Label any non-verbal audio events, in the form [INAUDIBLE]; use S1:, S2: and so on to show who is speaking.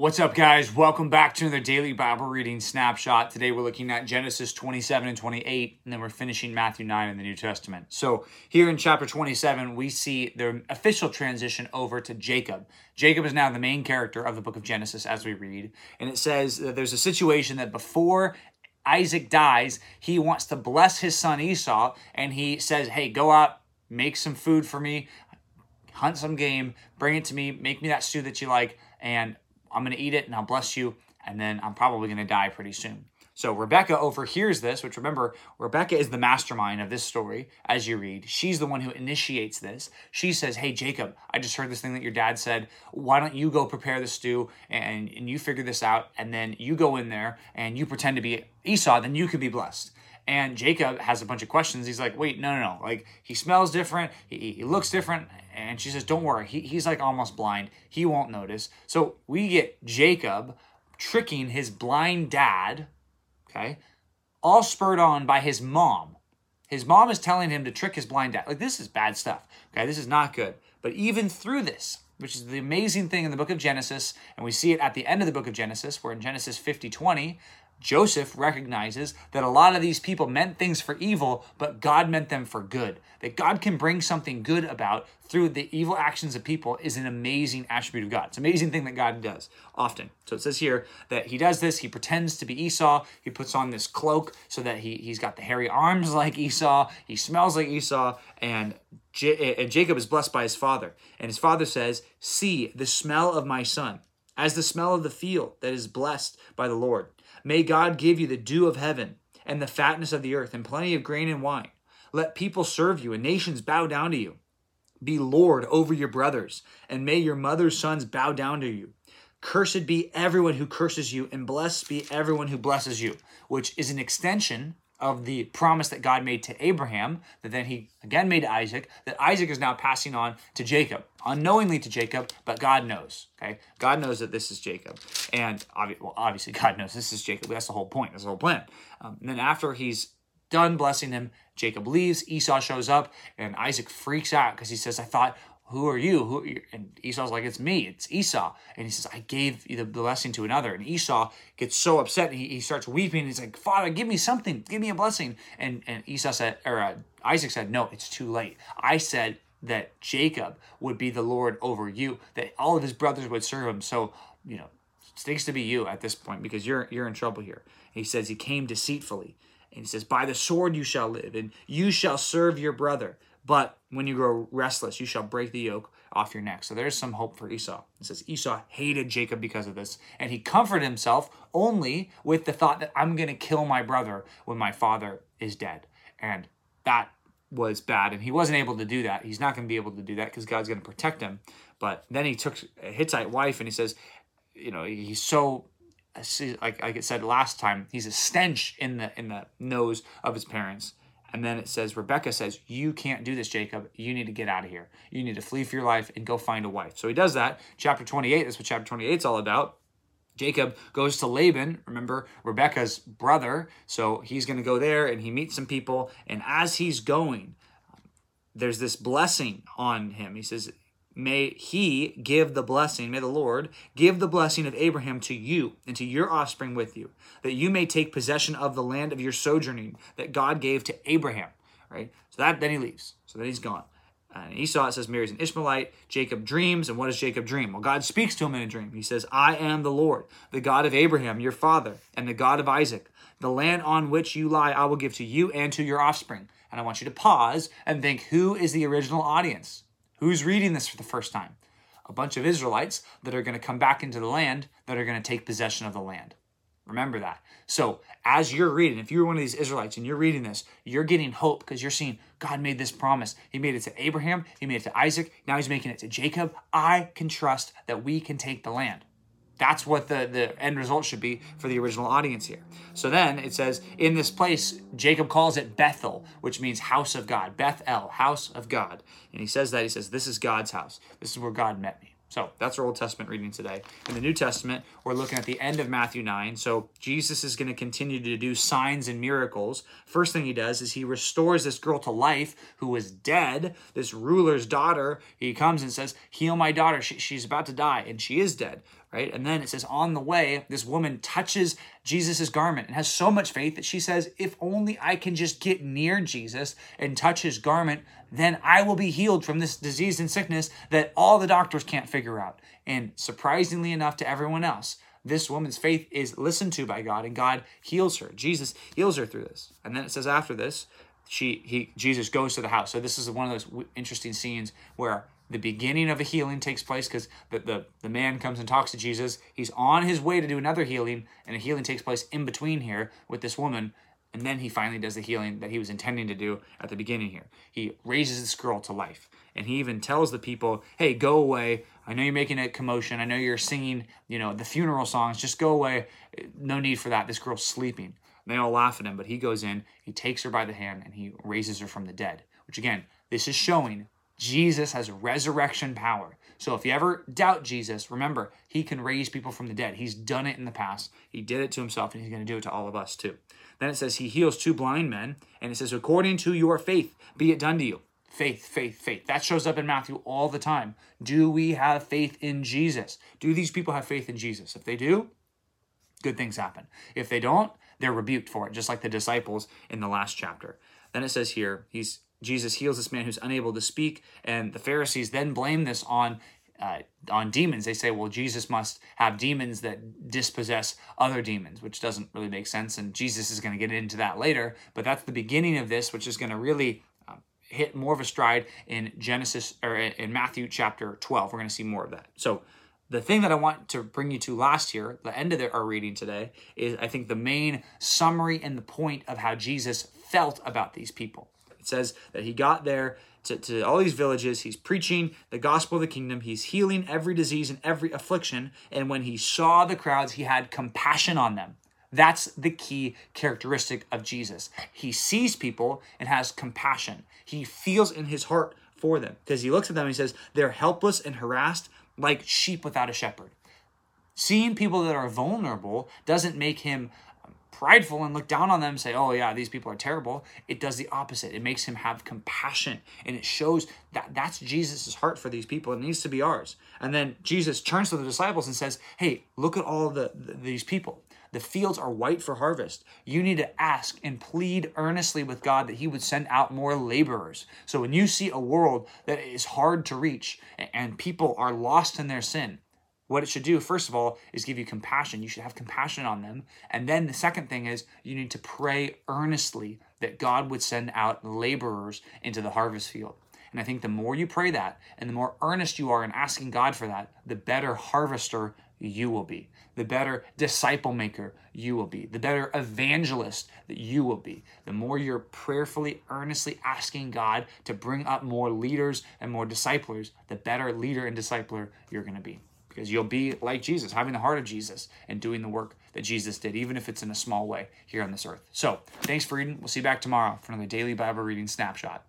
S1: What's up, guys? Welcome back to another daily Bible reading snapshot. Today we're looking at Genesis 27 and 28, and then we're finishing Matthew 9 in the New Testament. So, here in chapter 27, we see the official transition over to Jacob. Jacob is now the main character of the book of Genesis as we read, and it says that there's a situation that before Isaac dies, he wants to bless his son Esau, and he says, Hey, go out, make some food for me, hunt some game, bring it to me, make me that stew that you like, and I'm going to eat it and I'll bless you, and then I'm probably going to die pretty soon. So Rebecca overhears this, which remember, Rebecca is the mastermind of this story as you read. She's the one who initiates this. She says, Hey, Jacob, I just heard this thing that your dad said. Why don't you go prepare the stew and, and you figure this out? And then you go in there and you pretend to be Esau, then you can be blessed. And Jacob has a bunch of questions. He's like, wait, no, no, no. Like, he smells different. He, he looks different. And she says, don't worry. He, he's like almost blind. He won't notice. So we get Jacob tricking his blind dad okay? All spurred on by his mom. His mom is telling him to trick his blind dad. Like, this is bad stuff, okay? This is not good. But even through this, which is the amazing thing in the book of Genesis, and we see it at the end of the book of Genesis, where in Genesis 50 20, Joseph recognizes that a lot of these people meant things for evil, but God meant them for good. That God can bring something good about through the evil actions of people is an amazing attribute of God. It's an amazing thing that God does often. So it says here that he does this. He pretends to be Esau. He puts on this cloak so that he, he's got the hairy arms [LAUGHS] like Esau. He smells like Esau. And, J- and eh, eh, Jacob is blessed by his father. And his father says, See the smell of my son, as the smell of the field that is blessed by the Lord. May God give you the dew of heaven and the fatness of the earth and plenty of grain and wine. Let people serve you and nations bow down to you. Be Lord over your brothers, and may your mother's sons bow down to you. Cursed be everyone who curses you, and blessed be everyone who blesses you, which is an extension of the promise that God made to Abraham, that then he again made to Isaac, that Isaac is now passing on to Jacob, unknowingly to Jacob, but God knows. Okay, God knows that this is Jacob, and obvi- well, obviously God knows this is Jacob. That's the whole point. That's the whole plan. Um, and then after he's done blessing him, Jacob leaves. Esau shows up, and Isaac freaks out because he says, "I thought." Who are you? Who? Are you? And Esau's like, it's me. It's Esau. And he says, I gave the blessing to another. And Esau gets so upset. And he, he starts weeping. he's like, Father, give me something. Give me a blessing. And and Esau said, or uh, Isaac said, No, it's too late. I said that Jacob would be the Lord over you. That all of his brothers would serve him. So you know, it stinks to be you at this point because you're you're in trouble here. he says he came deceitfully. And he says, By the sword you shall live, and you shall serve your brother. But when you grow restless, you shall break the yoke off your neck. So there's some hope for Esau. It says Esau hated Jacob because of this, and he comforted himself only with the thought that I'm going to kill my brother when my father is dead. And that was bad, and he wasn't able to do that. He's not going to be able to do that because God's going to protect him. But then he took a Hittite wife, and he says, you know, he's so like it said last time, he's a stench in the in the nose of his parents. And then it says, Rebecca says, You can't do this, Jacob. You need to get out of here. You need to flee for your life and go find a wife. So he does that. Chapter 28, that's what chapter 28 is all about. Jacob goes to Laban, remember Rebecca's brother. So he's going to go there and he meets some people. And as he's going, there's this blessing on him. He says, May he give the blessing, may the Lord give the blessing of Abraham to you and to your offspring with you, that you may take possession of the land of your sojourning that God gave to Abraham. Right? So that then he leaves. So then he's gone. And Esau, it says, marries an Ishmaelite. Jacob dreams. And what does Jacob dream? Well, God speaks to him in a dream. He says, I am the Lord, the God of Abraham, your father, and the God of Isaac. The land on which you lie, I will give to you and to your offspring. And I want you to pause and think who is the original audience? Who's reading this for the first time? A bunch of Israelites that are going to come back into the land that are going to take possession of the land. Remember that. So, as you're reading, if you're one of these Israelites and you're reading this, you're getting hope because you're seeing God made this promise. He made it to Abraham, He made it to Isaac, now He's making it to Jacob. I can trust that we can take the land. That's what the, the end result should be for the original audience here. So then it says, in this place, Jacob calls it Bethel, which means house of God. Bethel, house of God. And he says that, he says, this is God's house. This is where God met me. So that's our Old Testament reading today. In the New Testament, we're looking at the end of Matthew 9. So Jesus is going to continue to do signs and miracles. First thing he does is he restores this girl to life who was dead, this ruler's daughter. He comes and says, Heal my daughter. She, she's about to die, and she is dead. Right? And then it says, on the way, this woman touches Jesus' garment and has so much faith that she says, if only I can just get near Jesus and touch his garment, then I will be healed from this disease and sickness that all the doctors can't figure out. And surprisingly enough to everyone else, this woman's faith is listened to by God and God heals her. Jesus heals her through this. And then it says after this, she he Jesus goes to the house. So this is one of those interesting scenes where the beginning of a healing takes place because the, the, the man comes and talks to Jesus. He's on his way to do another healing, and a healing takes place in between here with this woman. And then he finally does the healing that he was intending to do at the beginning here. He raises this girl to life. And he even tells the people, hey, go away. I know you're making a commotion. I know you're singing, you know, the funeral songs. Just go away. No need for that. This girl's sleeping. And they all laugh at him, but he goes in, he takes her by the hand, and he raises her from the dead. Which again, this is showing Jesus has resurrection power. So if you ever doubt Jesus, remember, he can raise people from the dead. He's done it in the past. He did it to himself, and he's going to do it to all of us too. Then it says he heals two blind men, and it says, according to your faith, be it done to you. Faith, faith, faith. That shows up in Matthew all the time. Do we have faith in Jesus? Do these people have faith in Jesus? If they do, good things happen. If they don't, they're rebuked for it, just like the disciples in the last chapter. Then it says here, he's Jesus heals this man who's unable to speak, and the Pharisees then blame this on uh, on demons. They say, well, Jesus must have demons that dispossess other demons, which doesn't really make sense. And Jesus is going to get into that later. But that's the beginning of this, which is going to really um, hit more of a stride in Genesis or in Matthew chapter 12. We're going to see more of that. So, the thing that I want to bring you to last here, the end of the, our reading today, is I think the main summary and the point of how Jesus felt about these people says that he got there to, to all these villages. He's preaching the gospel of the kingdom. He's healing every disease and every affliction. And when he saw the crowds, he had compassion on them. That's the key characteristic of Jesus. He sees people and has compassion. He feels in his heart for them because he looks at them and he says, They're helpless and harassed like sheep without a shepherd. Seeing people that are vulnerable doesn't make him prideful and look down on them and say, oh, yeah, these people are terrible. It does the opposite. It makes him have compassion and it shows that that's Jesus' heart for these people. It needs to be ours. And then Jesus turns to the disciples and says, hey, look at all the, the these people. The fields are white for harvest. You need to ask and plead earnestly with God that He would send out more laborers. So when you see a world that is hard to reach and people are lost in their sin, what it should do, first of all, is give you compassion. You should have compassion on them. And then the second thing is you need to pray earnestly that God would send out laborers into the harvest field. And I think the more you pray that and the more earnest you are in asking God for that, the better harvester you will be, the better disciple maker you will be, the better evangelist that you will be. The more you're prayerfully, earnestly asking God to bring up more leaders and more disciplers, the better leader and discipler you're going to be because you'll be like Jesus, having the heart of Jesus and doing the work that Jesus did, even if it's in a small way here on this earth. So, thanks for reading. We'll see you back tomorrow for another daily Bible reading snapshot.